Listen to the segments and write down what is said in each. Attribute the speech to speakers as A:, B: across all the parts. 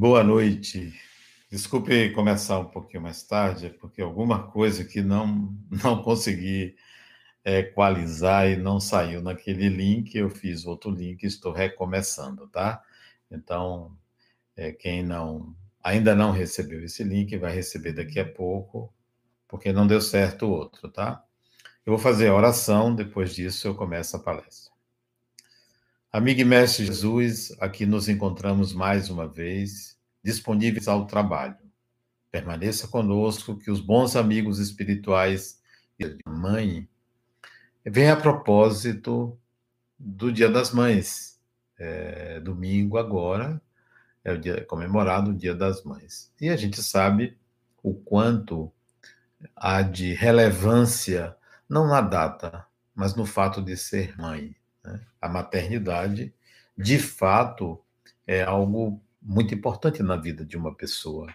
A: Boa noite. Desculpe começar um pouquinho mais tarde, porque alguma coisa que não não consegui equalizar e não saiu naquele link, eu fiz outro link, estou recomeçando, tá? Então, é, quem não ainda não recebeu esse link vai receber daqui a pouco, porque não deu certo o outro, tá? Eu vou fazer a oração, depois disso eu começo a palestra. Amigo e mestre Jesus, aqui nos encontramos mais uma vez, disponíveis ao trabalho. Permaneça conosco, que os bons amigos espirituais e a mãe vem a propósito do Dia das Mães. É, domingo agora é o dia comemorado o Dia das Mães. E a gente sabe o quanto há de relevância, não na data, mas no fato de ser mãe. Né? A maternidade, de fato, é algo muito importante na vida de uma pessoa.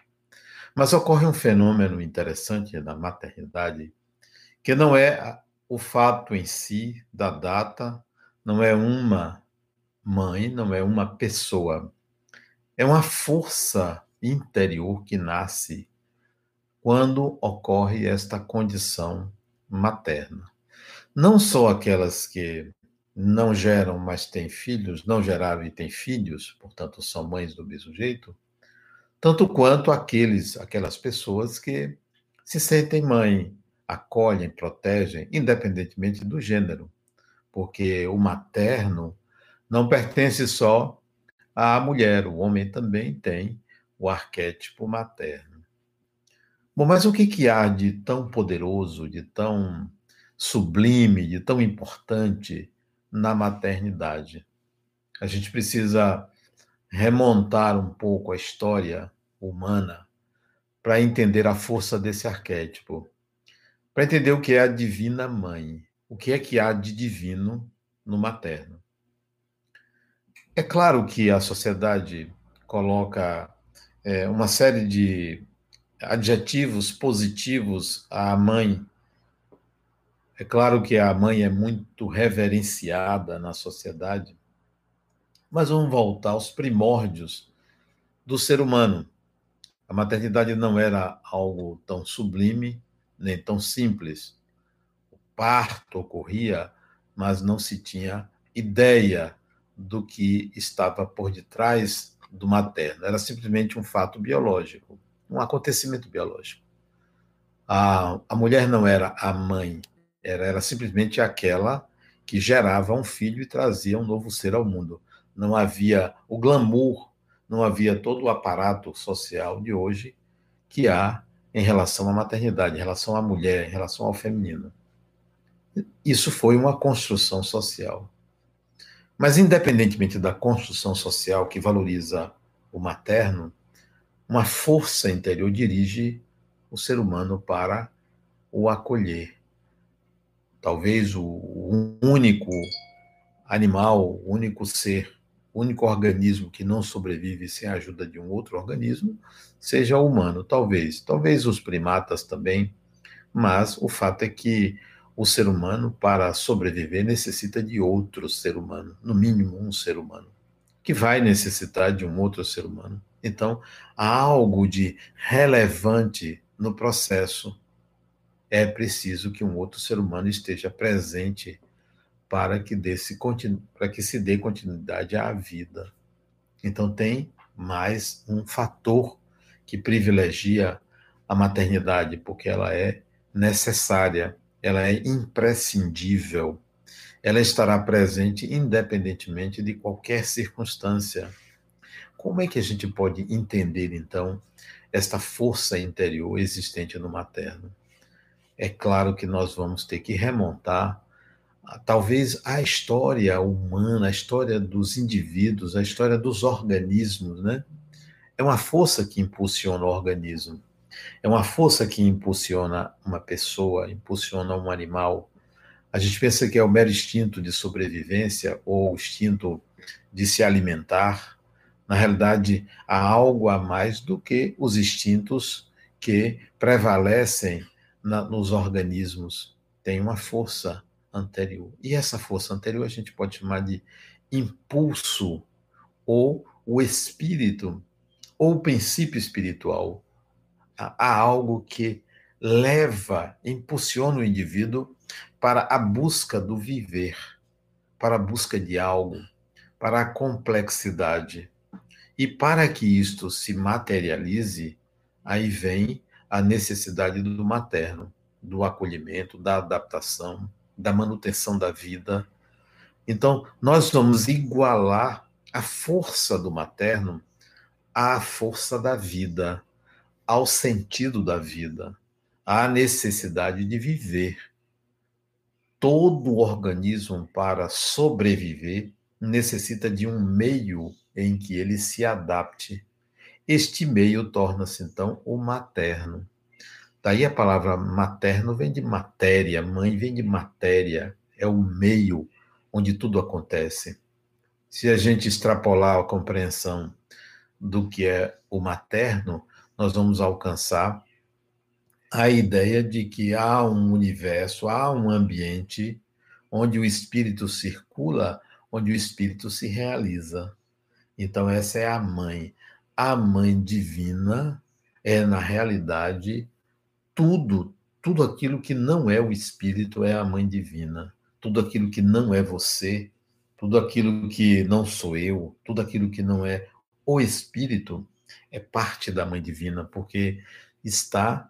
A: Mas ocorre um fenômeno interessante na maternidade, que não é o fato em si da data, não é uma mãe, não é uma pessoa. É uma força interior que nasce quando ocorre esta condição materna. Não só aquelas que não geram, mas têm filhos, não geraram e têm filhos, portanto são mães do mesmo jeito, tanto quanto aqueles, aquelas pessoas que se sentem mãe, acolhem, protegem, independentemente do gênero, porque o materno não pertence só à mulher, o homem também tem o arquétipo materno. Bom, mas o que, que há de tão poderoso, de tão sublime, de tão importante na maternidade. A gente precisa remontar um pouco a história humana para entender a força desse arquétipo, para entender o que é a divina mãe, o que é que há de divino no materno. É claro que a sociedade coloca é, uma série de adjetivos positivos à mãe é claro que a mãe é muito reverenciada na sociedade, mas vamos voltar aos primórdios do ser humano. A maternidade não era algo tão sublime, nem tão simples. O parto ocorria, mas não se tinha ideia do que estava por detrás do materno. Era simplesmente um fato biológico, um acontecimento biológico. A, a mulher não era a mãe, era, era simplesmente aquela que gerava um filho e trazia um novo ser ao mundo. Não havia o glamour, não havia todo o aparato social de hoje que há em relação à maternidade, em relação à mulher, em relação ao feminino. Isso foi uma construção social. Mas, independentemente da construção social que valoriza o materno, uma força interior dirige o ser humano para o acolher, talvez o único animal, o único ser, o único organismo que não sobrevive sem a ajuda de um outro organismo, seja o humano, talvez. Talvez os primatas também, mas o fato é que o ser humano, para sobreviver, necessita de outro ser humano, no mínimo um ser humano, que vai necessitar de um outro ser humano. Então, há algo de relevante no processo é preciso que um outro ser humano esteja presente para que, desse, para que se dê continuidade à vida. Então, tem mais um fator que privilegia a maternidade, porque ela é necessária, ela é imprescindível, ela estará presente independentemente de qualquer circunstância. Como é que a gente pode entender, então, esta força interior existente no materno? É claro que nós vamos ter que remontar talvez a história humana, a história dos indivíduos, a história dos organismos, né? É uma força que impulsiona o organismo. É uma força que impulsiona uma pessoa, impulsiona um animal. A gente pensa que é o mero instinto de sobrevivência ou o instinto de se alimentar. Na realidade, há algo a mais do que os instintos que prevalecem na, nos organismos tem uma força anterior. E essa força anterior a gente pode chamar de impulso ou o espírito ou princípio espiritual. Há algo que leva, impulsiona o indivíduo para a busca do viver, para a busca de algo, para a complexidade. E para que isto se materialize, aí vem a necessidade do materno, do acolhimento, da adaptação, da manutenção da vida. Então, nós vamos igualar a força do materno à força da vida, ao sentido da vida, à necessidade de viver. Todo organismo, para sobreviver, necessita de um meio em que ele se adapte. Este meio torna-se, então, o materno. Daí a palavra materno vem de matéria, mãe vem de matéria, é o meio onde tudo acontece. Se a gente extrapolar a compreensão do que é o materno, nós vamos alcançar a ideia de que há um universo, há um ambiente onde o espírito circula, onde o espírito se realiza. Então, essa é a mãe. A mãe divina é, na realidade, tudo, tudo aquilo que não é o espírito é a mãe divina. Tudo aquilo que não é você, tudo aquilo que não sou eu, tudo aquilo que não é o espírito é parte da mãe divina, porque está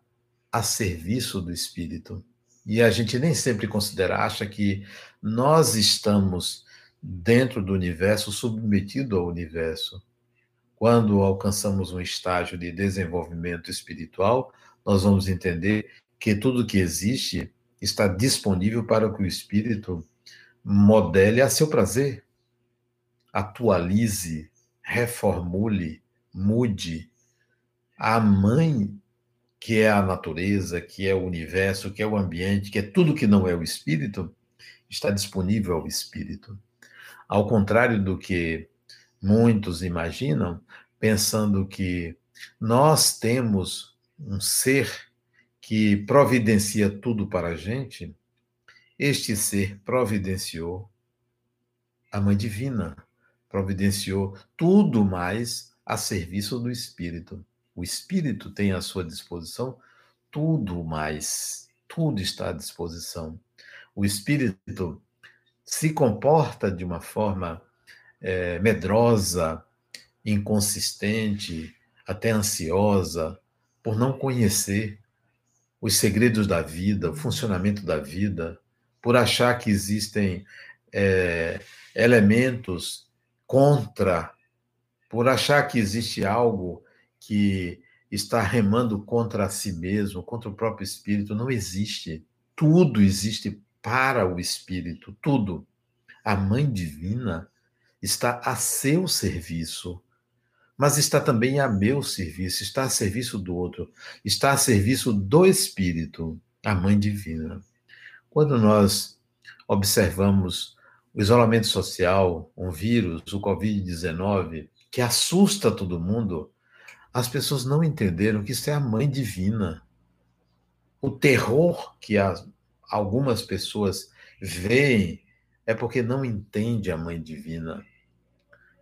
A: a serviço do espírito. E a gente nem sempre considera, acha que nós estamos dentro do universo, submetido ao universo. Quando alcançamos um estágio de desenvolvimento espiritual, nós vamos entender que tudo que existe está disponível para que o espírito modele a seu prazer, atualize, reformule, mude. A mãe, que é a natureza, que é o universo, que é o ambiente, que é tudo que não é o espírito, está disponível ao espírito. Ao contrário do que muitos imaginam, pensando que nós temos um ser que providencia tudo para a gente, este ser providenciou a Mãe Divina, providenciou tudo mais a serviço do Espírito. O Espírito tem à sua disposição tudo mais, tudo está à disposição. O Espírito se comporta de uma forma é, medrosa, inconsistente, até ansiosa, por não conhecer os segredos da vida, o funcionamento da vida, por achar que existem é, elementos contra, por achar que existe algo que está remando contra si mesmo, contra o próprio espírito. Não existe. Tudo existe para o espírito, tudo. A Mãe Divina está a seu serviço, mas está também a meu serviço, está a serviço do outro, está a serviço do Espírito, a Mãe Divina. Quando nós observamos o isolamento social, um vírus, o Covid-19, que assusta todo mundo, as pessoas não entenderam que isso é a Mãe Divina. O terror que as, algumas pessoas veem é porque não entende a Mãe Divina,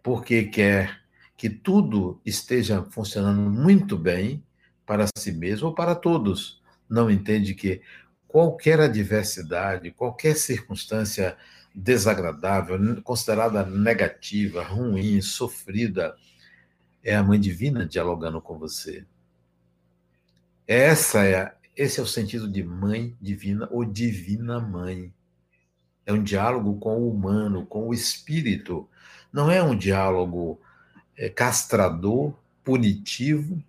A: porque quer que tudo esteja funcionando muito bem para si mesmo ou para todos. Não entende que qualquer adversidade, qualquer circunstância desagradável, considerada negativa, ruim, sofrida, é a Mãe Divina dialogando com você. Essa é, esse é o sentido de Mãe Divina ou Divina Mãe. É um diálogo com o humano, com o espírito. Não é um diálogo é, castrador, punitivo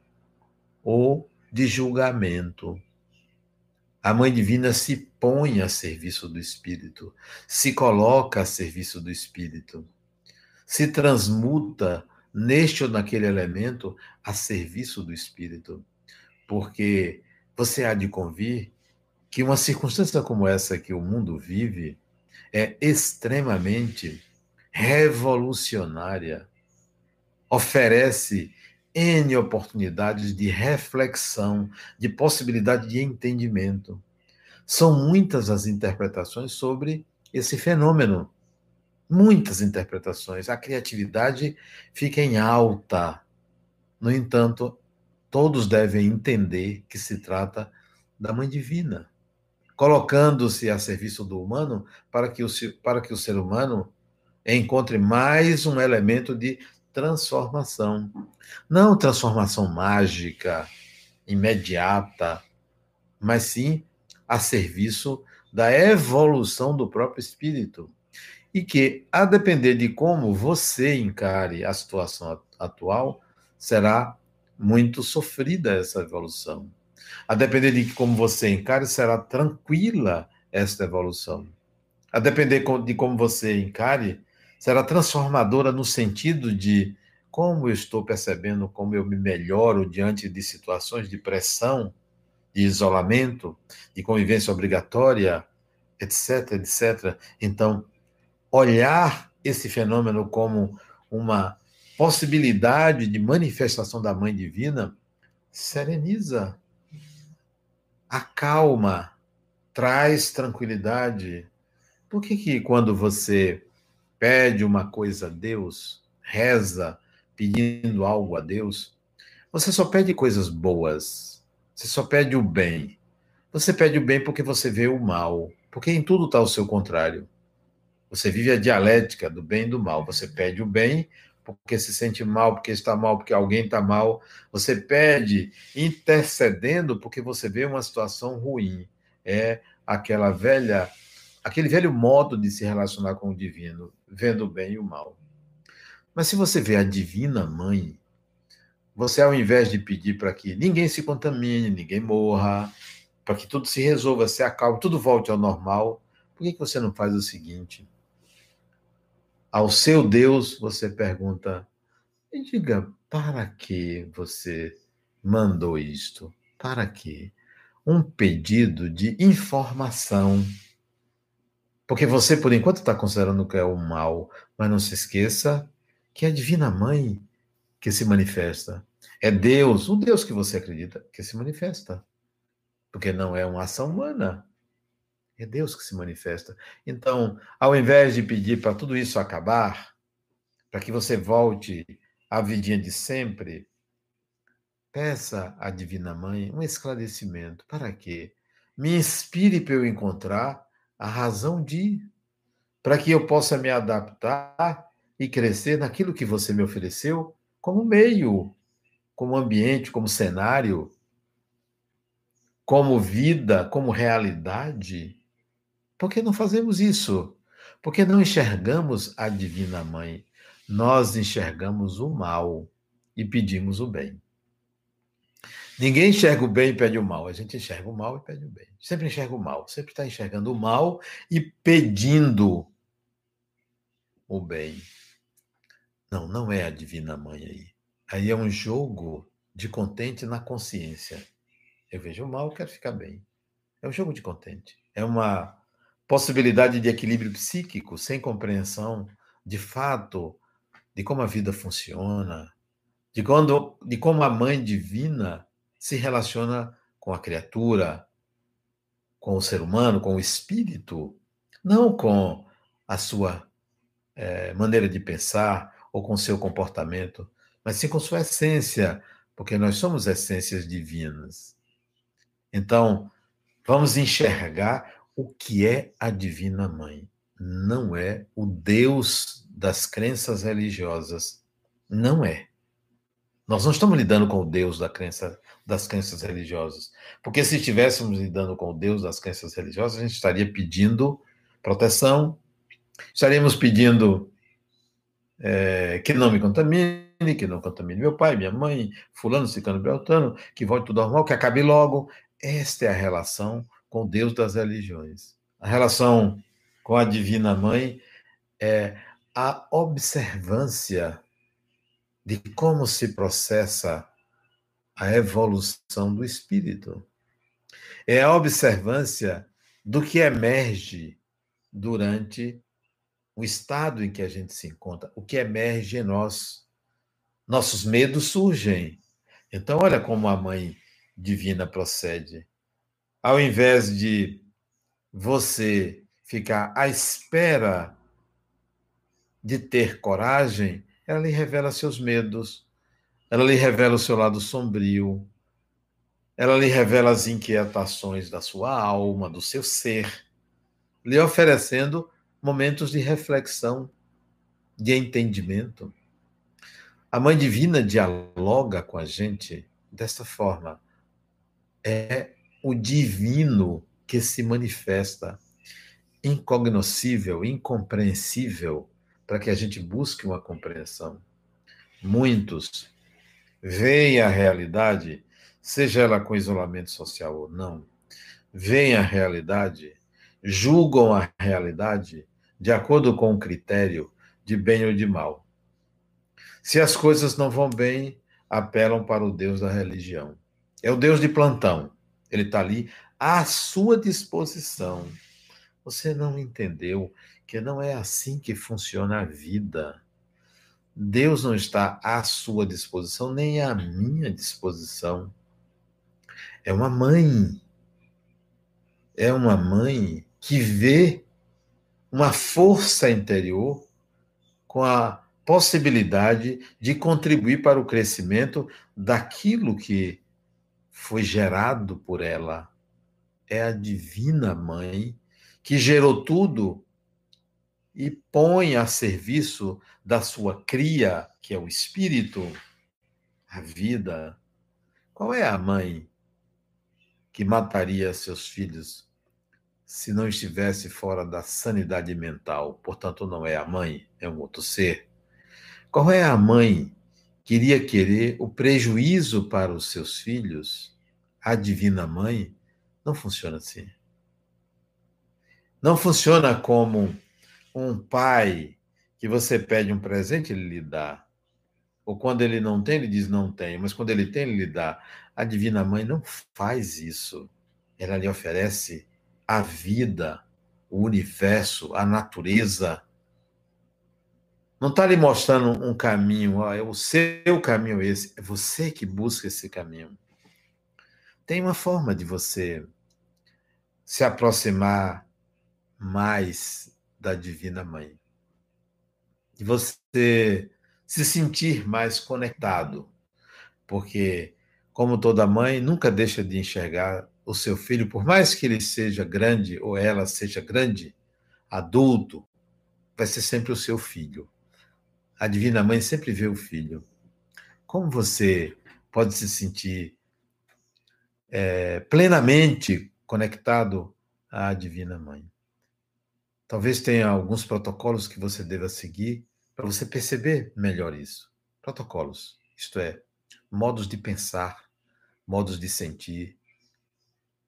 A: ou de julgamento. A Mãe Divina se põe a serviço do Espírito, se coloca a serviço do Espírito, se transmuta neste ou naquele elemento a serviço do Espírito. Porque você há de convir que uma circunstância como essa que o mundo vive é extremamente revolucionária, oferece N oportunidades de reflexão, de possibilidade de entendimento. São muitas as interpretações sobre esse fenômeno. Muitas interpretações. A criatividade fica em alta No entanto, todos devem entender que se trata da Mãe Divina, colocando-se a serviço do humano para que o, para que o ser humano encontre mais um elemento de transformação. Não transformação mágica, imediata, mas sim a serviço da evolução do próprio espírito. E que, a depender de como você encare a situação atual, será muito sofrida essa evolução. A depender de como você encare, será tranquila esta evolução. A depender de como você encare, será transformadora no sentido de como eu estou percebendo como eu me melhoro diante de situações de pressão, de isolamento, de convivência obrigatória, etc, etc. Então, olhar esse fenômeno como uma possibilidade de manifestação da Mãe Divina sereniza, acalma, traz tranquilidade. Por que, que quando você pede uma coisa a Deus, reza pedindo algo a Deus, você só pede coisas boas, você só pede o bem. Você pede o bem porque você vê o mal, porque em tudo está o seu contrário. Você vive a dialética do bem e do mal. Você pede o bem porque se sente mal, porque está mal, porque alguém está mal. Você pede intercedendo porque você vê uma situação ruim. É aquela velha, aquele velho modo de se relacionar com o divino, vendo o bem e o mal. Mas se você vê a divina mãe, você ao invés de pedir para que ninguém se contamine, ninguém morra, para que tudo se resolva, se acalme, tudo volte ao normal, por que, que você não faz o seguinte? Ao seu Deus, você pergunta: e diga, para que você mandou isto? Para quê? Um pedido de informação. Porque você, por enquanto, está considerando que é o mal, mas não se esqueça que é a Divina Mãe que se manifesta. É Deus, o Deus que você acredita, que se manifesta. Porque não é uma ação humana. É Deus que se manifesta. Então, ao invés de pedir para tudo isso acabar, para que você volte à vidinha de sempre, peça à Divina Mãe um esclarecimento. Para quê? Me inspire para eu encontrar a razão de, para que eu possa me adaptar e crescer naquilo que você me ofereceu como meio, como ambiente, como cenário, como vida, como realidade. Por que não fazemos isso? Porque não enxergamos a Divina Mãe. Nós enxergamos o mal e pedimos o bem. Ninguém enxerga o bem e pede o mal. A gente enxerga o mal e pede o bem. Sempre enxerga o mal. Sempre está enxergando o mal e pedindo o bem. Não, não é a Divina Mãe aí. Aí é um jogo de contente na consciência. Eu vejo o mal, quero ficar bem. É um jogo de contente. É uma possibilidade de equilíbrio psíquico, sem compreensão de fato de como a vida funciona, de, quando, de como a mãe divina se relaciona com a criatura, com o ser humano, com o espírito, não com a sua é, maneira de pensar ou com seu comportamento, mas sim com sua essência, porque nós somos essências divinas. Então, vamos enxergar o que é a Divina Mãe. Não é o Deus das crenças religiosas. Não é. Nós não estamos lidando com o Deus da crença, das crenças religiosas. Porque se estivéssemos lidando com o Deus das crenças religiosas, a gente estaria pedindo proteção, estaríamos pedindo é, que não me contamine, que não contamine meu pai, minha mãe, fulano, cicano, beltano, que volte tudo normal, que acabe logo. Esta é a relação com Deus das religiões. A relação com a Divina Mãe é a observância de como se processa a evolução do espírito. É a observância do que emerge durante o estado em que a gente se encontra, o que emerge em nós. Nossos medos surgem. Então, olha como a mãe divina procede ao invés de você ficar à espera de ter coragem, ela lhe revela seus medos ela lhe revela o seu lado sombrio, ela lhe revela as inquietações da sua alma, do seu ser, lhe oferecendo momentos de reflexão, de entendimento. A Mãe Divina dialoga com a gente desta forma. É o divino que se manifesta incognoscível, incompreensível, para que a gente busque uma compreensão. Muitos veem a realidade, seja ela com isolamento social ou não, veem a realidade, julgam a realidade de acordo com o critério de bem ou de mal. Se as coisas não vão bem, apelam para o Deus da religião. É o Deus de plantão. Ele está ali à sua disposição. Você não entendeu que não é assim que funciona a vida. Deus não está à sua disposição, nem à minha disposição. É uma mãe. É uma mãe que vê uma força interior com a possibilidade de contribuir para o crescimento daquilo que foi gerado por ela. É a divina mãe que gerou tudo e põe a serviço da sua cria, que é o espírito, a vida. Qual é a mãe que mataria seus filhos se não estivesse fora da sanidade mental? Portanto, não é a mãe, é um outro ser. Qual é a mãe que iria querer o prejuízo para os seus filhos? A divina mãe não funciona assim. Não funciona como um pai que você pede um presente, ele lhe dá. Ou quando ele não tem, ele diz não tem, mas quando ele tem, ele lhe dá. A divina mãe não faz isso. Ela lhe oferece a vida, o universo, a natureza, não está lhe mostrando um caminho, ó, é o seu caminho esse, é você que busca esse caminho. Tem uma forma de você se aproximar mais da Divina Mãe. De você se sentir mais conectado. Porque, como toda mãe, nunca deixa de enxergar o seu filho, por mais que ele seja grande ou ela seja grande, adulto, vai ser sempre o seu filho a Divina Mãe sempre vê o filho. Como você pode se sentir é, plenamente conectado à Divina Mãe? Talvez tenha alguns protocolos que você deva seguir para você perceber melhor isso. Protocolos, isto é, modos de pensar, modos de sentir,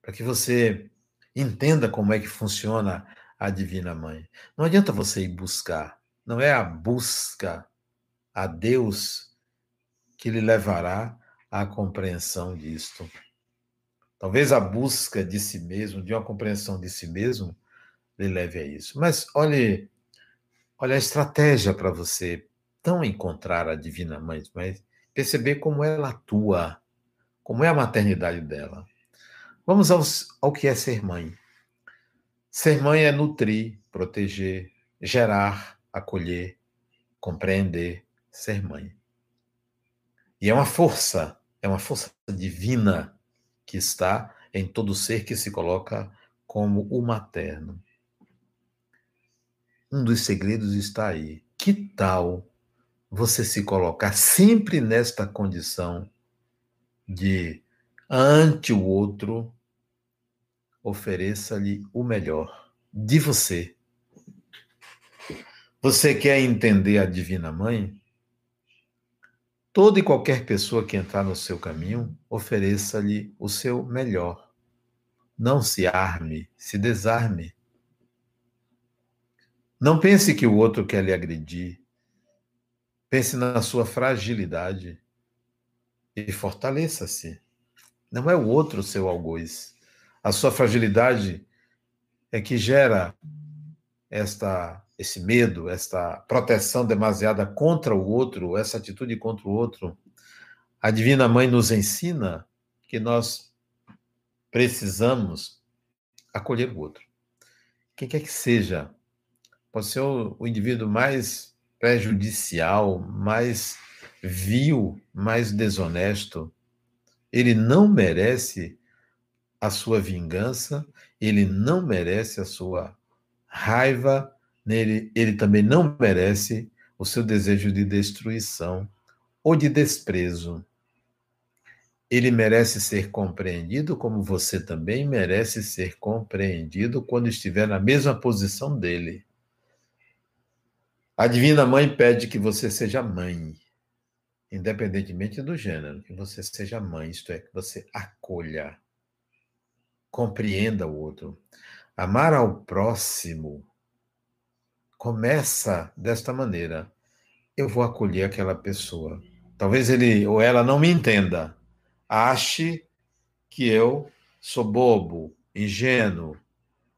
A: para que você entenda como é que funciona a Divina Mãe. Não adianta você ir buscar não é a busca a Deus que lhe levará à compreensão disto. Talvez a busca de si mesmo, de uma compreensão de si mesmo, lhe leve a isso. Mas olhe, olha a estratégia para você não encontrar a Divina Mãe, mas perceber como ela atua, como é a maternidade dela. Vamos aos, ao que é ser mãe. Ser mãe é nutrir, proteger, gerar, acolher, compreender, ser mãe. E é uma força, é uma força divina que está em todo ser que se coloca como o materno. Um dos segredos está aí. Que tal você se colocar sempre nesta condição de, ante o outro, ofereça-lhe o melhor de você você quer entender a Divina Mãe? Toda e qualquer pessoa que entrar no seu caminho, ofereça-lhe o seu melhor. Não se arme, se desarme. Não pense que o outro quer lhe agredir. Pense na sua fragilidade e fortaleça-se. Não é o outro seu algoz. A sua fragilidade é que gera esta esse medo, esta proteção demasiada contra o outro, essa atitude contra o outro, a Divina Mãe nos ensina que nós precisamos acolher o outro. Quem quer que seja, pode ser o, o indivíduo mais prejudicial, mais vil, mais desonesto. Ele não merece a sua vingança, ele não merece a sua raiva, nele, ele também não merece o seu desejo de destruição ou de desprezo. Ele merece ser compreendido como você também merece ser compreendido quando estiver na mesma posição dele. A Divina Mãe pede que você seja mãe, independentemente do gênero, que você seja mãe, isto é, que você acolha, compreenda o outro. Amar ao próximo começa desta maneira. Eu vou acolher aquela pessoa. Talvez ele ou ela não me entenda, ache que eu sou bobo, ingênuo,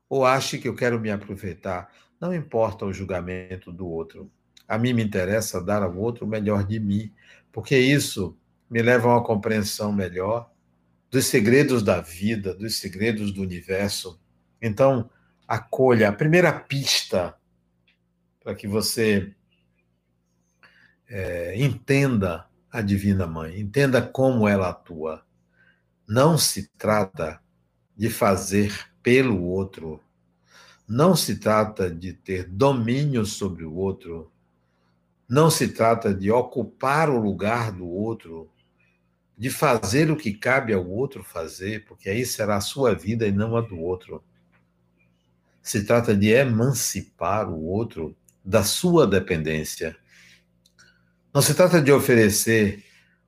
A: ou ache que eu quero me aproveitar. Não importa o julgamento do outro. A mim me interessa dar ao outro o melhor de mim, porque isso me leva a uma compreensão melhor dos segredos da vida, dos segredos do universo. Então, acolha a primeira pista para que você é, entenda a Divina Mãe, entenda como ela atua. Não se trata de fazer pelo outro, não se trata de ter domínio sobre o outro, não se trata de ocupar o lugar do outro, de fazer o que cabe ao outro fazer, porque aí será a sua vida e não a do outro. Se trata de emancipar o outro da sua dependência não se trata de oferecer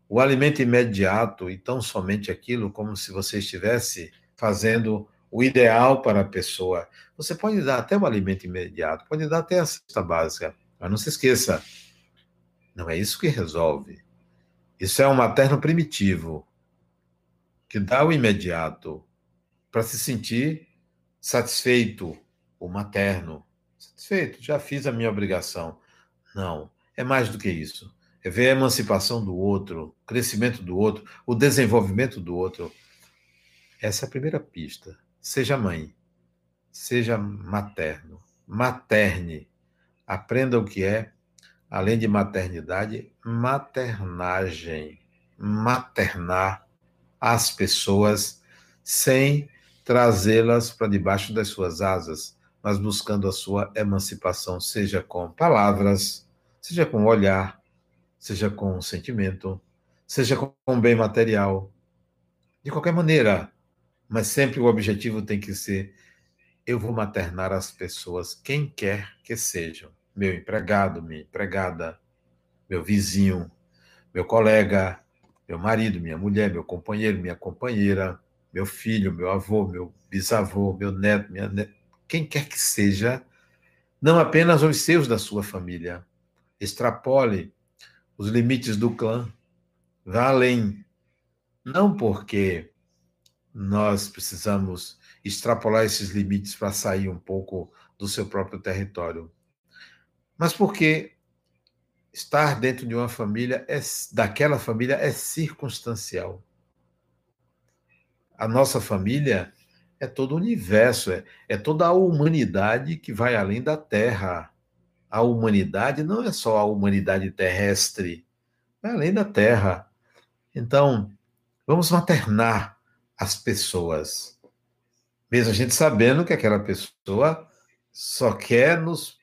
A: o alimento imediato e tão somente aquilo como se você estivesse fazendo o ideal para a pessoa. Você pode dar até o alimento imediato, pode dar até a cesta básica, mas não se esqueça, não é isso que resolve. Isso é um materno primitivo que dá o imediato para se sentir satisfeito, o materno. Satisfeito, já fiz a minha obrigação. Não. É mais do que isso. É ver a emancipação do outro, o crescimento do outro, o desenvolvimento do outro. Essa é a primeira pista. Seja mãe, seja materno, materne. Aprenda o que é, além de maternidade, maternagem. Maternar as pessoas sem trazê-las para debaixo das suas asas, mas buscando a sua emancipação, seja com palavras, seja com olhar, seja com sentimento, seja com bem material, de qualquer maneira, mas sempre o objetivo tem que ser: eu vou maternar as pessoas, quem quer que sejam, meu empregado, minha empregada, meu vizinho, meu colega, meu marido, minha mulher, meu companheiro, minha companheira, meu filho, meu avô, meu bisavô, meu neto, minha neta, quem quer que seja, não apenas os seus da sua família, extrapole os limites do clã, vá além. Não porque nós precisamos extrapolar esses limites para sair um pouco do seu próprio território, mas porque estar dentro de uma família é daquela família é circunstancial. A nossa família é todo o universo, é, é toda a humanidade que vai além da Terra a humanidade não é só a humanidade terrestre, é além da Terra. Então, vamos maternar as pessoas, mesmo a gente sabendo que aquela pessoa só quer nos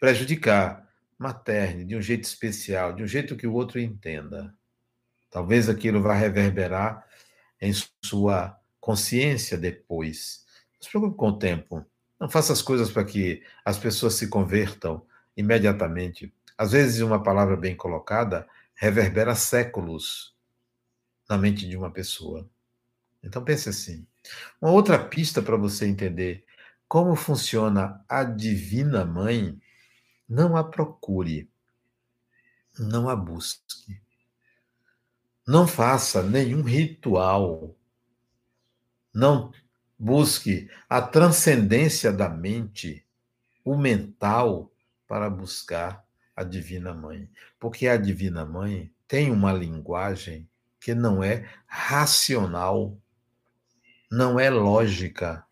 A: prejudicar. Materne de um jeito especial, de um jeito que o outro entenda. Talvez aquilo vá reverberar em sua consciência depois. Não se preocupe com o tempo. Não faça as coisas para que as pessoas se convertam imediatamente. Às vezes, uma palavra bem colocada reverbera séculos na mente de uma pessoa. Então, pense assim. Uma outra pista para você entender como funciona a Divina Mãe, não a procure, não a busque. Não faça nenhum ritual. Não busque a transcendência da mente, o mental, para buscar a Divina Mãe, porque a Divina Mãe tem uma linguagem que não é racional, não é lógica,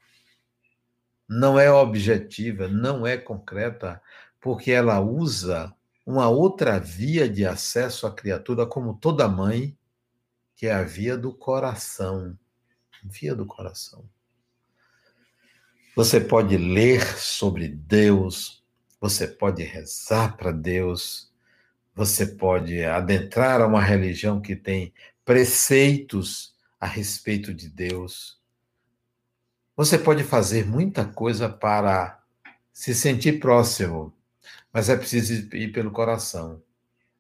A: não é objetiva, não é concreta, porque ela usa uma outra via de acesso à criatura, como toda mãe, que é a via do coração. Via do coração. Você pode ler sobre Deus, você pode rezar para Deus, você pode adentrar a uma religião que tem preceitos a respeito de Deus. Você pode fazer muita coisa para se sentir próximo, mas é preciso ir pelo coração.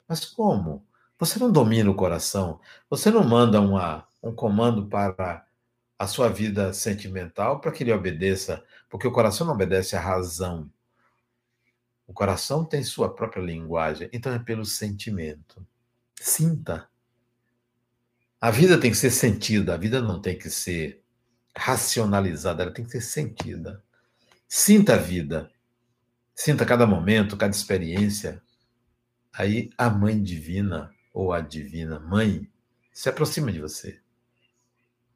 A: Mas como? Você não domina o coração, você não manda uma, um comando para a sua vida sentimental para que ele obedeça, porque o coração não obedece à razão. O coração tem sua própria linguagem, então é pelo sentimento. Sinta. A vida tem que ser sentida, a vida não tem que ser racionalizada, ela tem que ser sentida. Sinta a vida. Sinta cada momento, cada experiência. Aí a mãe divina ou a divina mãe se aproxima de você.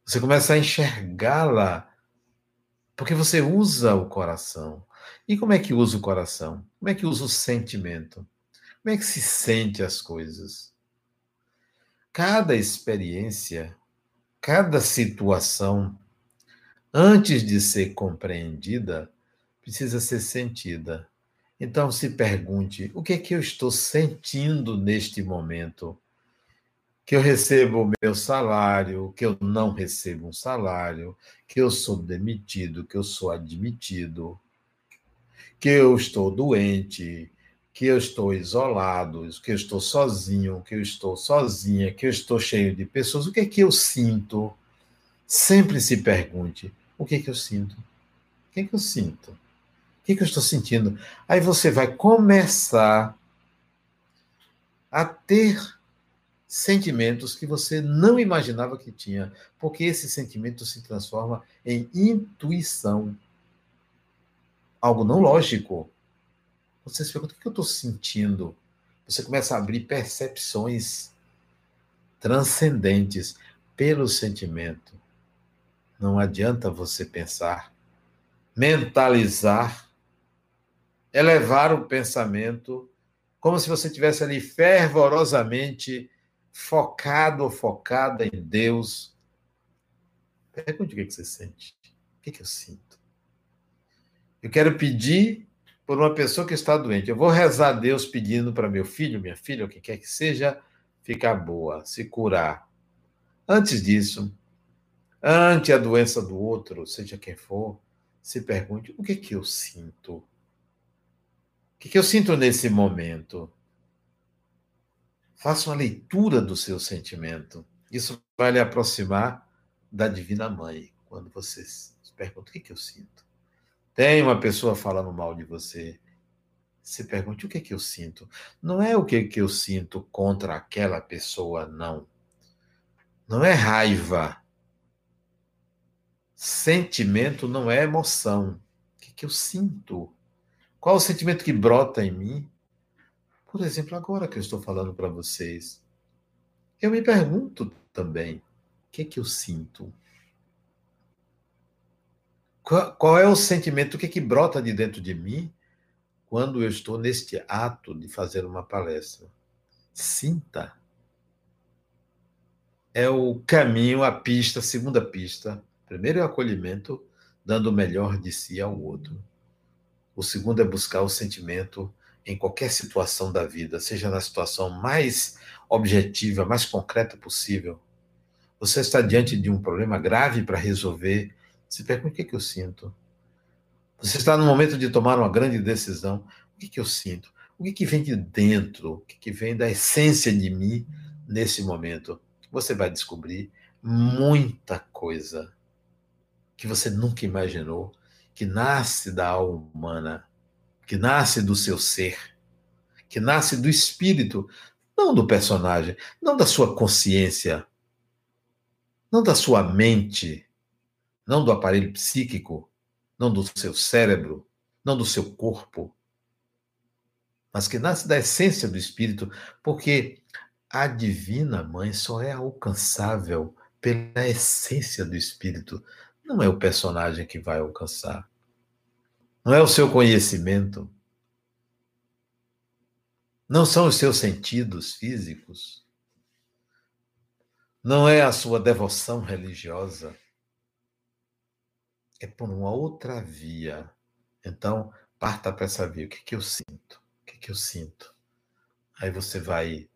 A: Você começa a enxergá-la, porque você usa o coração. E como é que usa o coração? Como é que usa o sentimento? Como é que se sente as coisas? Cada experiência, cada situação, antes de ser compreendida, precisa ser sentida. Então se pergunte: o que é que eu estou sentindo neste momento? que eu recebo o meu salário, que eu não recebo um salário, que eu sou demitido, que eu sou admitido, que eu estou doente, que eu estou isolado, que eu estou sozinho, que eu estou sozinha, que eu estou cheio de pessoas. O que é que eu sinto? Sempre se pergunte: o que é que eu sinto? O que é que eu sinto? O que é que eu estou sentindo? Aí você vai começar a ter sentimentos que você não imaginava que tinha, porque esse sentimento se transforma em intuição. Algo não lógico. Você se pergunta: o que eu estou sentindo? Você começa a abrir percepções transcendentes pelo sentimento. Não adianta você pensar, mentalizar, elevar o pensamento, como se você tivesse ali fervorosamente focado ou focada em Deus, pergunte o que você sente. O que eu sinto? Eu quero pedir por uma pessoa que está doente. Eu vou rezar a Deus pedindo para meu filho, minha filha, o que quer que seja, ficar boa, se curar. Antes disso, ante a doença do outro, seja quem for, se pergunte: o que que eu sinto? O que, que eu sinto nesse momento? Faça uma leitura do seu sentimento. Isso vai lhe aproximar da Divina Mãe. Quando você se pergunta: o que, que eu sinto? Tem uma pessoa falando mal de você. Se pergunte: o que, que eu sinto? Não é o que, que eu sinto contra aquela pessoa, não. Não é raiva. Sentimento não é emoção. O que, que eu sinto? Qual o sentimento que brota em mim? Por exemplo, agora que eu estou falando para vocês, eu me pergunto também: o que que eu sinto? Qual, qual é o sentimento, o que que brota de dentro de mim quando eu estou neste ato de fazer uma palestra? Sinta. É o caminho, a pista, a segunda pista. Primeiro é o acolhimento, dando o melhor de si ao outro. O segundo é buscar o sentimento em qualquer situação da vida, seja na situação mais objetiva, mais concreta possível, você está diante de um problema grave para resolver, se pergunta o que, é que eu sinto. Você está no momento de tomar uma grande decisão, o que, é que eu sinto? O que, é que vem de dentro? O que, que vem da essência de mim nesse momento? Você vai descobrir muita coisa que você nunca imaginou, que nasce da alma humana que nasce do seu ser, que nasce do espírito, não do personagem, não da sua consciência, não da sua mente, não do aparelho psíquico, não do seu cérebro, não do seu corpo, mas que nasce da essência do espírito, porque a divina mãe só é alcançável pela essência do espírito, não é o personagem que vai alcançar. Não é o seu conhecimento. Não são os seus sentidos físicos. Não é a sua devoção religiosa. É por uma outra via. Então, parta para essa via. O que, que eu sinto? O que, que eu sinto? Aí você vai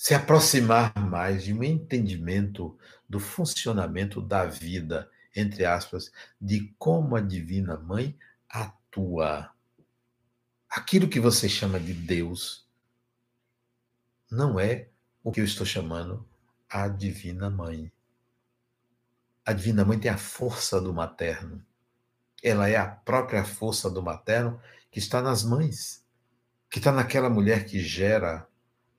A: se aproximar mais de um entendimento do funcionamento da vida, entre aspas, de como a Divina Mãe atua. Aquilo que você chama de Deus não é o que eu estou chamando a Divina Mãe. A Divina Mãe tem a força do materno. Ela é a própria força do materno que está nas mães, que está naquela mulher que gera,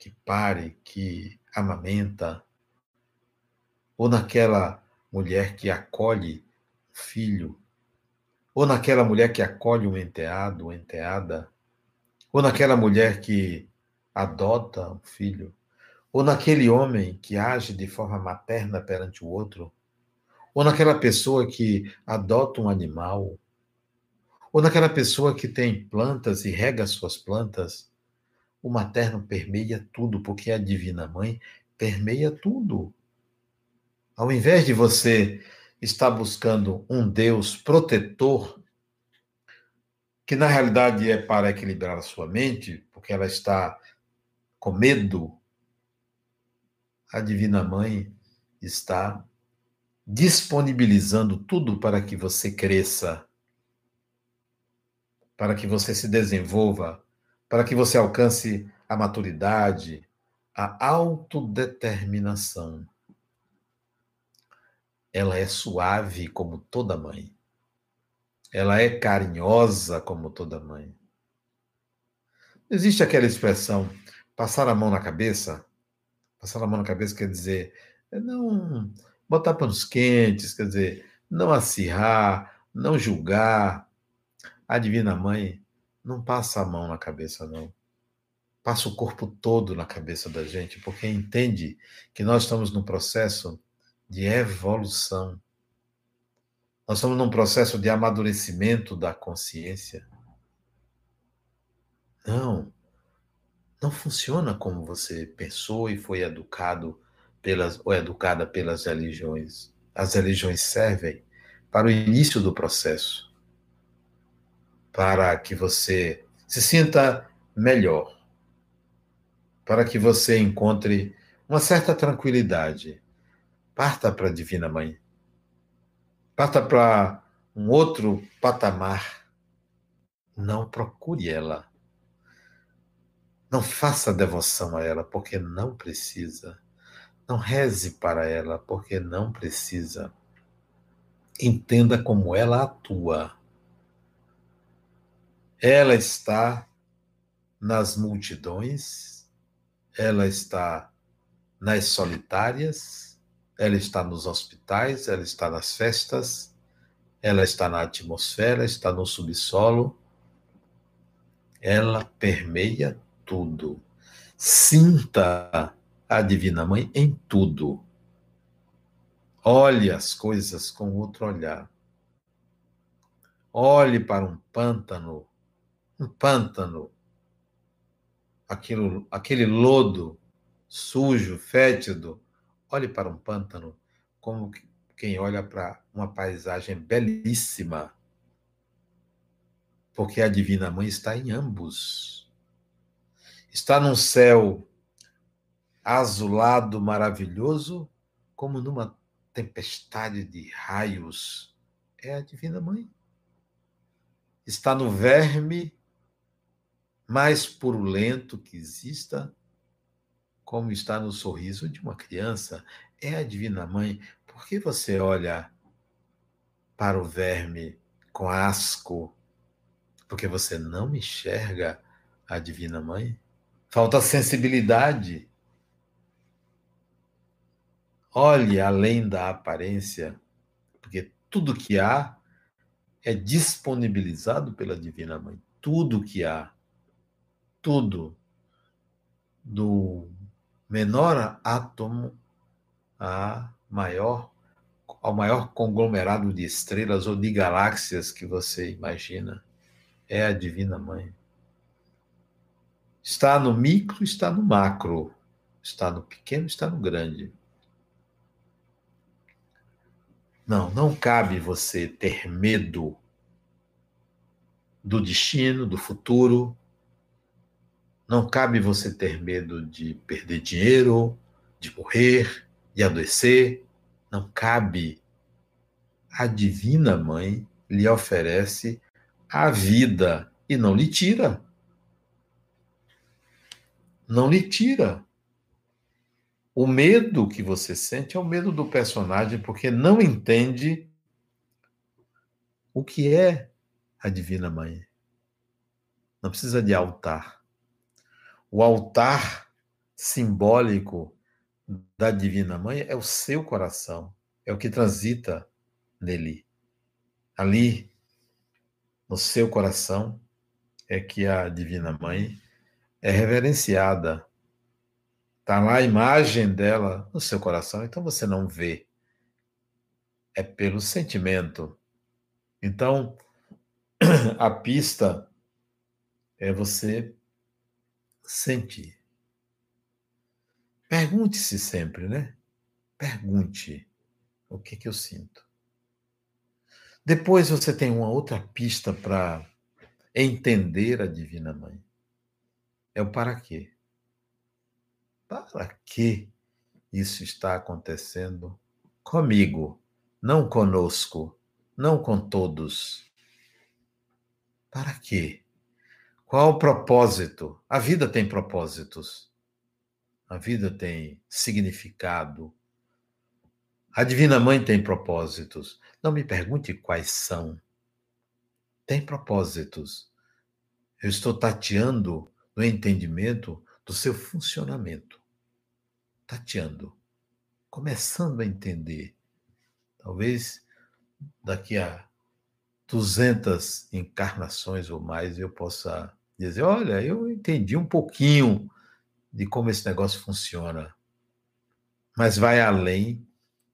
A: que pare, que amamenta, ou naquela mulher que acolhe o filho, ou naquela mulher que acolhe um enteado, uma enteada, ou naquela mulher que adota um filho, ou naquele homem que age de forma materna perante o outro, ou naquela pessoa que adota um animal, ou naquela pessoa que tem plantas e rega suas plantas, o materno permeia tudo, porque a Divina Mãe permeia tudo. Ao invés de você estar buscando um Deus protetor que na realidade é para equilibrar a sua mente, porque ela está com medo, a Divina Mãe está disponibilizando tudo para que você cresça, para que você se desenvolva, para que você alcance a maturidade, a autodeterminação. Ela é suave como toda mãe. Ela é carinhosa como toda mãe. Existe aquela expressão, passar a mão na cabeça? Passar a mão na cabeça quer dizer, é não botar panos quentes, quer dizer, não acirrar, não julgar. A Divina Mãe não passa a mão na cabeça, não. Passa o corpo todo na cabeça da gente, porque entende que nós estamos num processo de evolução. Nós estamos num processo de amadurecimento da consciência. Não, não funciona como você pensou e foi educado pelas ou educada pelas religiões. As religiões servem para o início do processo, para que você se sinta melhor, para que você encontre uma certa tranquilidade. Parta para a Divina Mãe. Parta para um outro patamar. Não procure ela. Não faça devoção a ela, porque não precisa. Não reze para ela, porque não precisa. Entenda como ela atua. Ela está nas multidões, ela está nas solitárias, ela está nos hospitais, ela está nas festas, ela está na atmosfera, está no subsolo. Ela permeia tudo. Sinta a Divina Mãe em tudo. Olhe as coisas com outro olhar. Olhe para um pântano, um pântano, aquilo, aquele lodo sujo, fétido, Olhe para um pântano como quem olha para uma paisagem belíssima, porque a Divina Mãe está em ambos. Está num céu azulado maravilhoso, como numa tempestade de raios. É a Divina Mãe. Está no verme mais purulento que exista, como está no sorriso de uma criança, é a Divina Mãe. Por que você olha para o verme com asco? Porque você não enxerga a Divina Mãe? Falta sensibilidade. Olhe além da aparência, porque tudo que há é disponibilizado pela Divina Mãe. Tudo que há, tudo, do menor átomo a maior, ao maior conglomerado de estrelas ou de galáxias que você imagina. É a Divina Mãe. Está no micro, está no macro. Está no pequeno, está no grande. Não, não cabe você ter medo do destino, do futuro. Não cabe você ter medo de perder dinheiro, de morrer, de adoecer. Não cabe. A Divina Mãe lhe oferece a vida e não lhe tira. Não lhe tira. O medo que você sente é o medo do personagem, porque não entende o que é a Divina Mãe. Não precisa de altar. O altar simbólico da Divina Mãe é o seu coração, é o que transita nele. Ali, no seu coração, é que a Divina Mãe é reverenciada Está lá a imagem dela no seu coração, então você não vê. É pelo sentimento. Então, a pista é você sentir. Pergunte-se sempre, né? Pergunte o que, que eu sinto. Depois você tem uma outra pista para entender a Divina Mãe. É o para quê. Para que isso está acontecendo comigo, não conosco, não com todos? Para quê? Qual o propósito? A vida tem propósitos. A vida tem significado. A Divina Mãe tem propósitos. Não me pergunte quais são. Tem propósitos. Eu estou tateando no entendimento do seu funcionamento tateando, começando a entender. Talvez daqui a 200 encarnações ou mais eu possa dizer: olha, eu entendi um pouquinho de como esse negócio funciona, mas vai além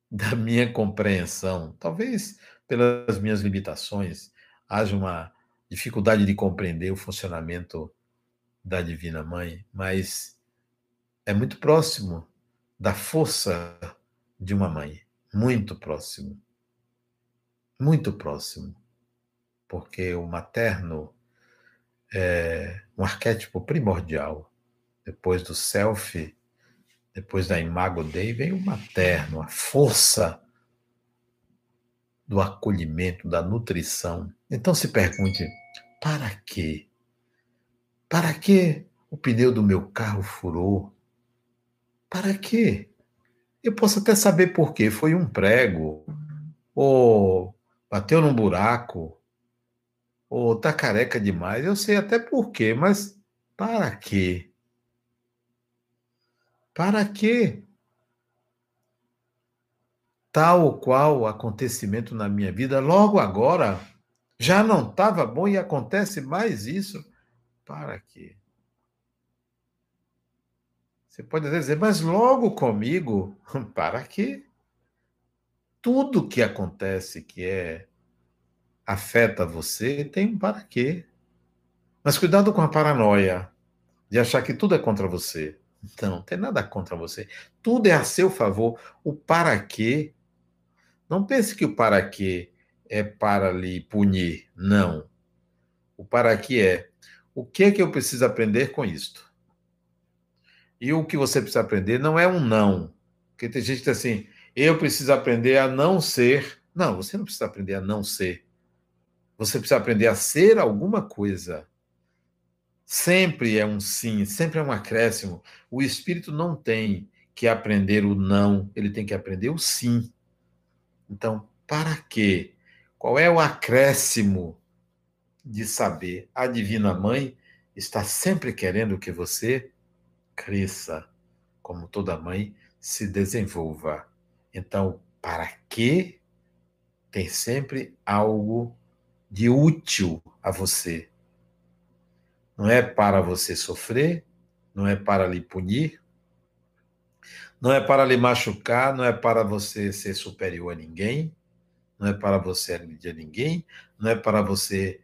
A: da minha compreensão. Talvez pelas minhas limitações haja uma dificuldade de compreender o funcionamento da Divina Mãe, mas é muito próximo da força de uma mãe. Muito próximo. Muito próximo. Porque o materno é um arquétipo primordial. Depois do self, depois da imago Dei, vem o materno, a força do acolhimento, da nutrição. Então se pergunte: para quê? Para que o pneu do meu carro furou? Para quê? Eu posso até saber por quê. Foi um prego, ou bateu num buraco, ou tá careca demais. Eu sei até por quê, mas para quê? Para quê? Tal qual acontecimento na minha vida, logo agora, já não estava bom e acontece mais isso. Para quê? Você pode até dizer, mas logo comigo, para quê? Tudo que acontece que é afeta você tem um para quê. Mas cuidado com a paranoia de achar que tudo é contra você. Então, não tem nada contra você. Tudo é a seu favor. O para quê? Não pense que o para quê é para lhe punir. Não. O para quê é o que é que eu preciso aprender com isto? E o que você precisa aprender não é um não. Porque tem gente que diz assim, eu preciso aprender a não ser. Não, você não precisa aprender a não ser. Você precisa aprender a ser alguma coisa. Sempre é um sim, sempre é um acréscimo. O espírito não tem que aprender o não, ele tem que aprender o sim. Então, para quê? Qual é o acréscimo de saber? A Divina Mãe está sempre querendo que você cresça, como toda mãe, se desenvolva. Então, para que tem sempre algo de útil a você. Não é para você sofrer, não é para lhe punir, não é para lhe machucar, não é para você ser superior a ninguém, não é para você agredir a ninguém, não é para você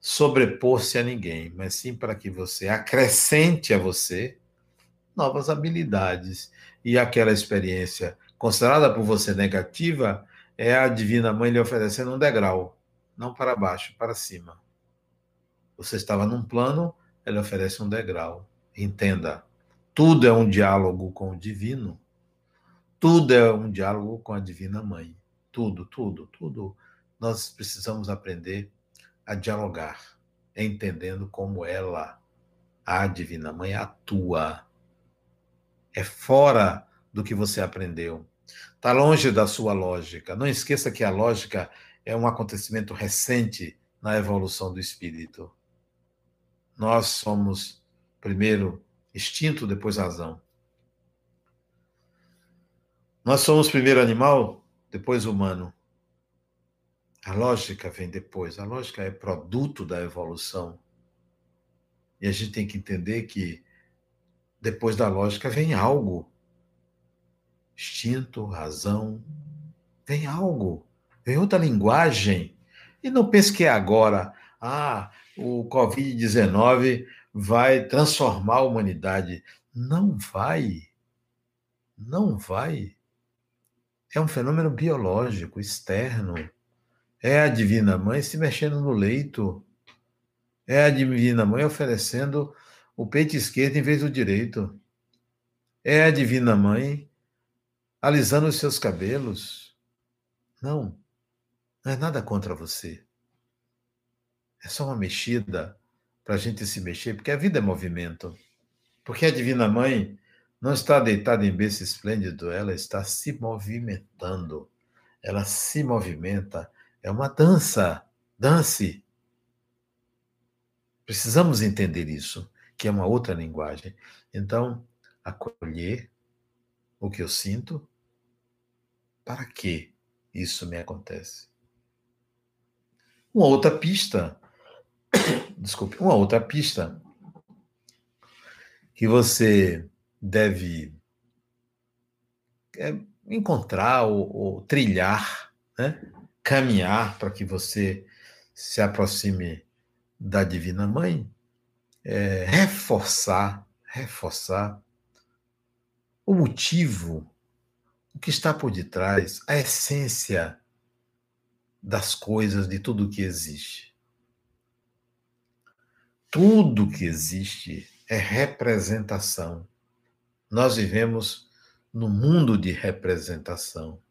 A: sobrepor-se a ninguém, mas sim para que você acrescente a você novas habilidades. E aquela experiência considerada por você negativa é a Divina Mãe lhe oferecendo um degrau, não para baixo, para cima. Você estava num plano, ela oferece um degrau. Entenda, tudo é um diálogo com o divino. Tudo é um diálogo com a Divina Mãe. Tudo, tudo, tudo. Nós precisamos aprender a dialogar, entendendo como ela, a Divina Mãe, atua. É fora do que você aprendeu. Está longe da sua lógica. Não esqueça que a lógica é um acontecimento recente na evolução do espírito. Nós somos primeiro instinto, depois razão. Nós somos primeiro animal, depois humano. A lógica vem depois. A lógica é produto da evolução. E a gente tem que entender que depois da lógica vem algo. Instinto, razão, vem algo. Vem outra linguagem. E não pense que é agora. Ah, o Covid-19 vai transformar a humanidade. Não vai. Não vai. É um fenômeno biológico, externo. É a Divina Mãe se mexendo no leito. É a Divina Mãe oferecendo o peito esquerdo em vez do direito. É a Divina Mãe alisando os seus cabelos. Não, não é nada contra você. É só uma mexida para a gente se mexer, porque a vida é movimento. Porque a Divina Mãe não está deitada em berço esplêndido, ela está se movimentando. Ela se movimenta é uma dança. Dance. Precisamos entender isso, que é uma outra linguagem. Então, acolher o que eu sinto, para que isso me acontece? Uma outra pista, desculpe, uma outra pista que você deve é, encontrar ou, ou trilhar, né? caminhar para que você se aproxime da Divina Mãe, é, reforçar, reforçar o motivo, o que está por detrás, a essência das coisas, de tudo que existe. Tudo que existe é representação. Nós vivemos no mundo de representação.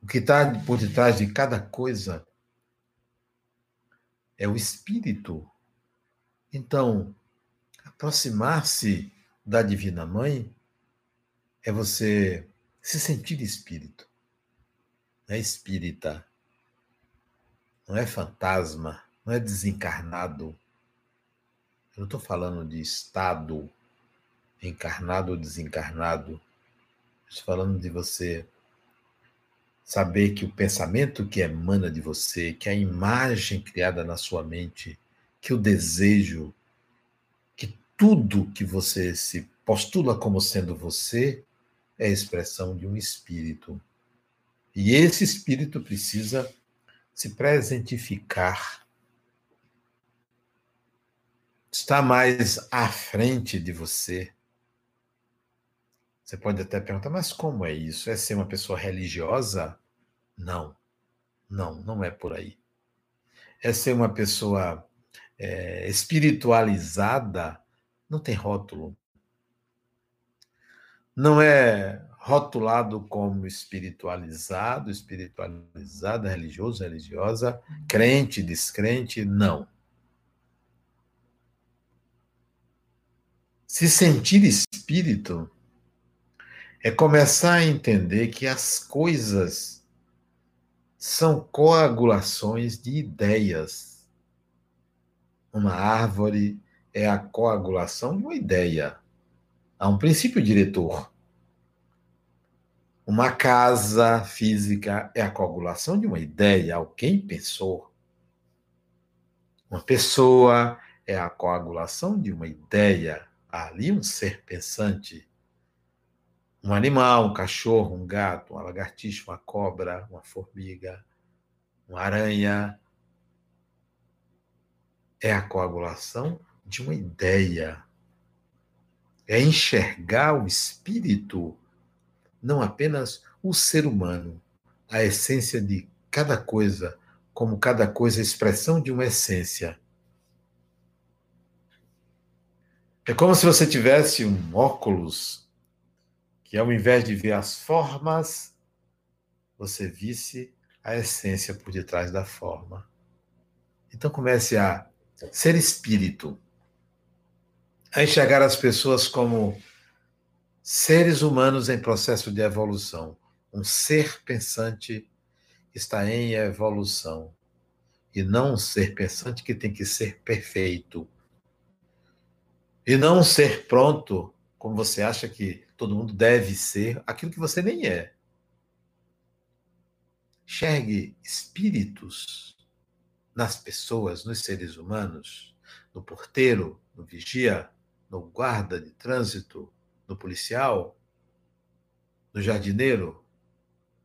A: O que está por detrás de cada coisa é o espírito. Então, aproximar-se da Divina Mãe é você se sentir espírito. Não é espírita. Não é fantasma. Não é desencarnado. Eu não estou falando de estado encarnado ou desencarnado. Estou falando de você Saber que o pensamento que emana de você, que a imagem criada na sua mente, que o desejo, que tudo que você se postula como sendo você é a expressão de um espírito. E esse espírito precisa se presentificar. Está mais à frente de você. Você pode até perguntar, mas como é isso? É ser uma pessoa religiosa? Não, não, não é por aí. É ser uma pessoa é, espiritualizada? Não tem rótulo. Não é rotulado como espiritualizado, espiritualizada, religioso, religiosa, crente, descrente, não. Se sentir espírito é começar a entender que as coisas são coagulações de ideias. Uma árvore é a coagulação de uma ideia. Há um princípio diretor. Uma casa física é a coagulação de uma ideia, alguém pensou. Uma pessoa é a coagulação de uma ideia, ali um ser pensante um animal, um cachorro, um gato, uma lagartixa, uma cobra, uma formiga, uma aranha, é a coagulação de uma ideia. É enxergar o espírito, não apenas o ser humano, a essência de cada coisa, como cada coisa é expressão de uma essência. É como se você tivesse um óculos que, ao invés de ver as formas, você visse a essência por detrás da forma. Então comece a ser espírito, a enxergar as pessoas como seres humanos em processo de evolução. Um ser pensante está em evolução. E não um ser pensante que tem que ser perfeito, e não ser pronto, como você acha que todo mundo deve ser, aquilo que você nem é. Enxergue espíritos nas pessoas, nos seres humanos, no porteiro, no vigia, no guarda de trânsito, no policial, no jardineiro,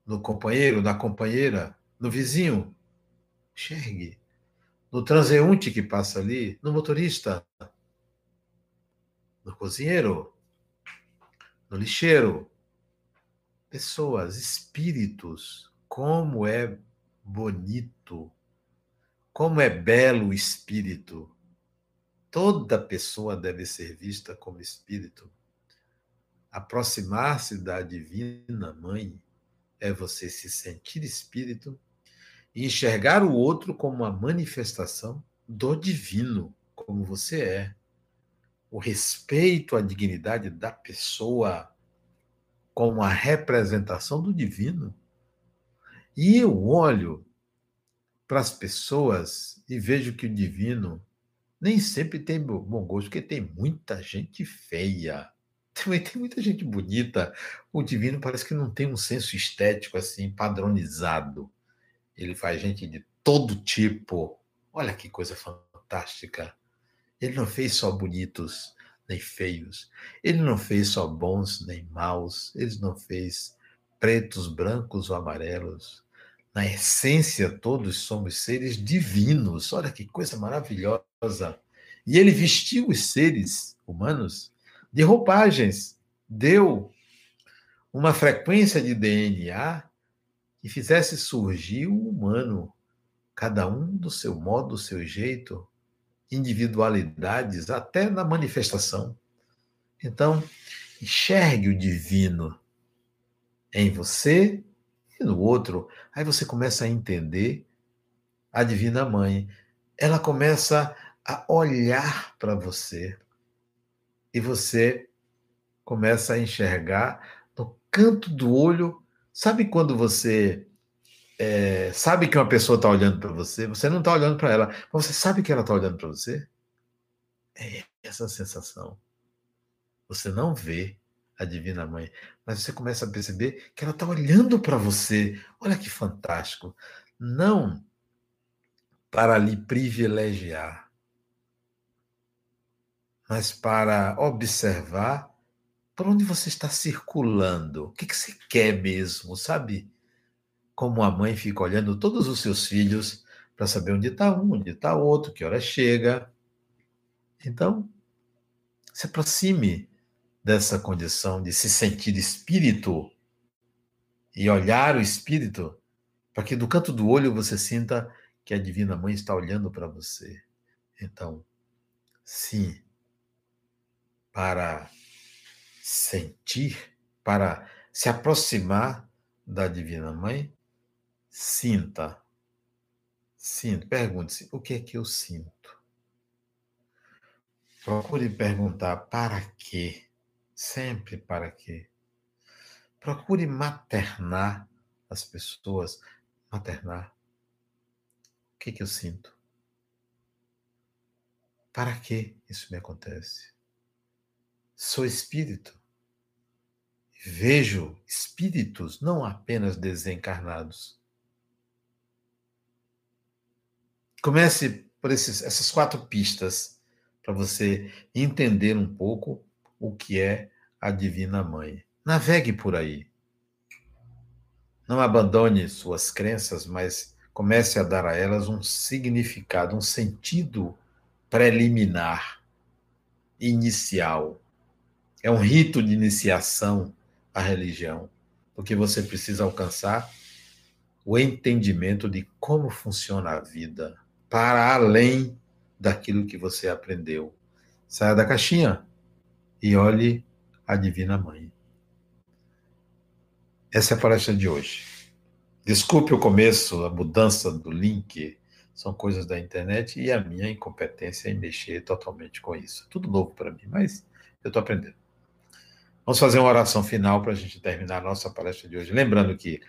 A: no companheiro, na companheira, no vizinho. Enxergue. No transeunte que passa ali, no motorista, no cozinheiro, no lixeiro. Pessoas, espíritos, como é bonito, como é belo o espírito. Toda pessoa deve ser vista como espírito. Aproximar-se da divina mãe é você se sentir espírito e enxergar o outro como uma manifestação do divino, como você é o respeito à dignidade da pessoa como a representação do divino. E eu olho para as pessoas e vejo que o divino nem sempre tem bom gosto, porque tem muita gente feia. Também tem muita gente bonita. O divino parece que não tem um senso estético assim padronizado. Ele faz gente de todo tipo. Olha que coisa fantástica. Ele não fez só bonitos nem feios. Ele não fez só bons nem maus. Ele não fez pretos, brancos ou amarelos. Na essência, todos somos seres divinos. Olha que coisa maravilhosa. E ele vestiu os seres humanos de roupagens, deu uma frequência de DNA que fizesse surgir o humano, cada um do seu modo, do seu jeito, individualidades até na manifestação. Então, enxergue o divino em você e no outro. Aí você começa a entender a Divina Mãe. Ela começa a olhar para você e você começa a enxergar no canto do olho. Sabe quando você é, sabe que uma pessoa está olhando para você, você não está olhando para ela, mas você sabe que ela está olhando para você? É essa sensação. Você não vê a Divina Mãe, mas você começa a perceber que ela está olhando para você. Olha que fantástico. Não para lhe privilegiar, mas para observar por onde você está circulando. O que, que você quer mesmo, sabe? como a mãe fica olhando todos os seus filhos para saber onde está um, onde está outro, que hora chega. Então, se aproxime dessa condição de se sentir espírito e olhar o espírito, para que do canto do olho você sinta que a Divina Mãe está olhando para você. Então, sim, para sentir, para se aproximar da Divina Mãe, Sinta. Sinta. Pergunte-se: o que é que eu sinto? Procure perguntar para quê? Sempre para quê? Procure maternar as pessoas. Maternar. O que é que eu sinto? Para que isso me acontece? Sou espírito. Vejo espíritos, não apenas desencarnados. Comece por esses, essas quatro pistas para você entender um pouco o que é a Divina Mãe. Navegue por aí. Não abandone suas crenças, mas comece a dar a elas um significado, um sentido preliminar, inicial. É um rito de iniciação à religião, porque você precisa alcançar o entendimento de como funciona a vida, para além daquilo que você aprendeu. Saia da caixinha e olhe a Divina Mãe. Essa é a palestra de hoje. Desculpe o começo, a mudança do link, são coisas da internet e a minha incompetência em mexer totalmente com isso. Tudo novo para mim, mas eu estou aprendendo. Vamos fazer uma oração final para a gente terminar a nossa palestra de hoje. Lembrando que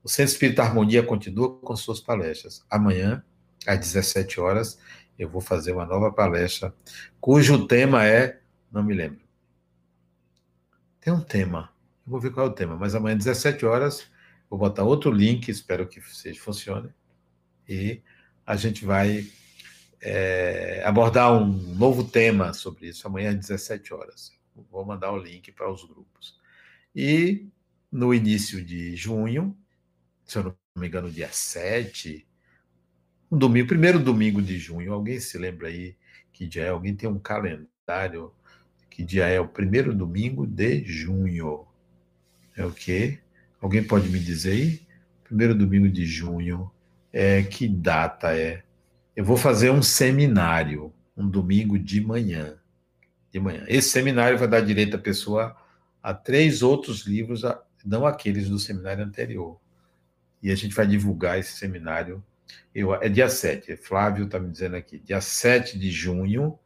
A: o Centro Espírita Harmonia continua com suas palestras. Amanhã, às 17 horas, eu vou fazer uma nova palestra, cujo tema é. Não me lembro. Tem um tema. Eu vou ver qual é o tema, mas amanhã, às 17 horas, vou botar outro link, espero que seja, funcione. E a gente vai é, abordar um novo tema sobre isso amanhã, às 17 horas. Vou mandar o link para os grupos. E no início de junho, se eu não me engano, dia 7, um domingo, primeiro domingo de junho, alguém se lembra aí que dia é? Alguém tem um calendário que dia é o primeiro domingo de junho? É o quê? Alguém pode me dizer aí? Primeiro domingo de junho, é que data é? Eu vou fazer um seminário, um domingo de manhã. De manhã. Esse seminário vai dar direito à pessoa a três outros livros, não aqueles do seminário anterior. E a gente vai divulgar esse seminário eu, é dia 7, Flávio está me dizendo aqui, dia 7 de junho,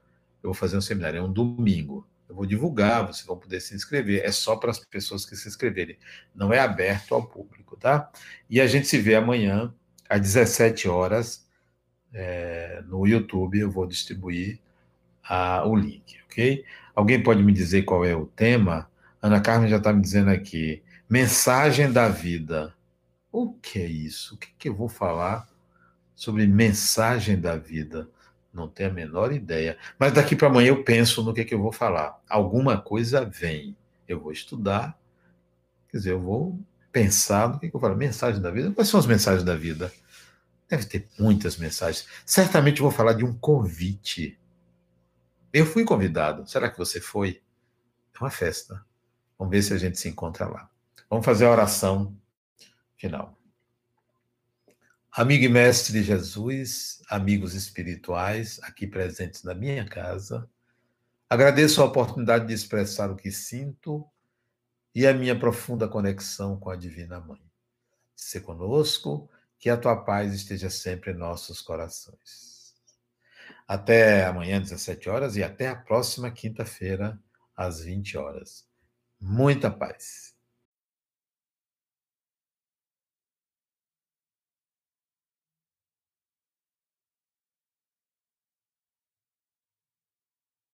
A: eu vou fazer um seminário, é um domingo. Eu vou divulgar, vocês vão poder se inscrever. É só para as pessoas que se inscreverem. Não é aberto ao público, tá? E a gente se vê amanhã, às 17 horas, é, no YouTube. Eu vou distribuir a, o link, ok? Alguém pode me dizer qual é o tema? Ana Carmen já está me dizendo aqui. Mensagem da vida. O que é isso? O que, que eu vou falar? sobre mensagem da vida. Não tenho a menor ideia. Mas daqui para amanhã eu penso no que, que eu vou falar. Alguma coisa vem. Eu vou estudar, quer dizer, eu vou pensar no que, que eu falar. Mensagem da vida? Quais são as mensagens da vida? Deve ter muitas mensagens. Certamente vou falar de um convite. Eu fui convidado. Será que você foi? É uma festa. Vamos ver se a gente se encontra lá. Vamos fazer a oração final. Amigo e mestre Jesus, amigos espirituais aqui presentes na minha casa, agradeço a oportunidade de expressar o que sinto e a minha profunda conexão com a Divina Mãe. Se conosco, que a tua paz esteja sempre em nossos corações. Até amanhã, 17 horas, e até a próxima quinta-feira, às 20 horas. Muita paz.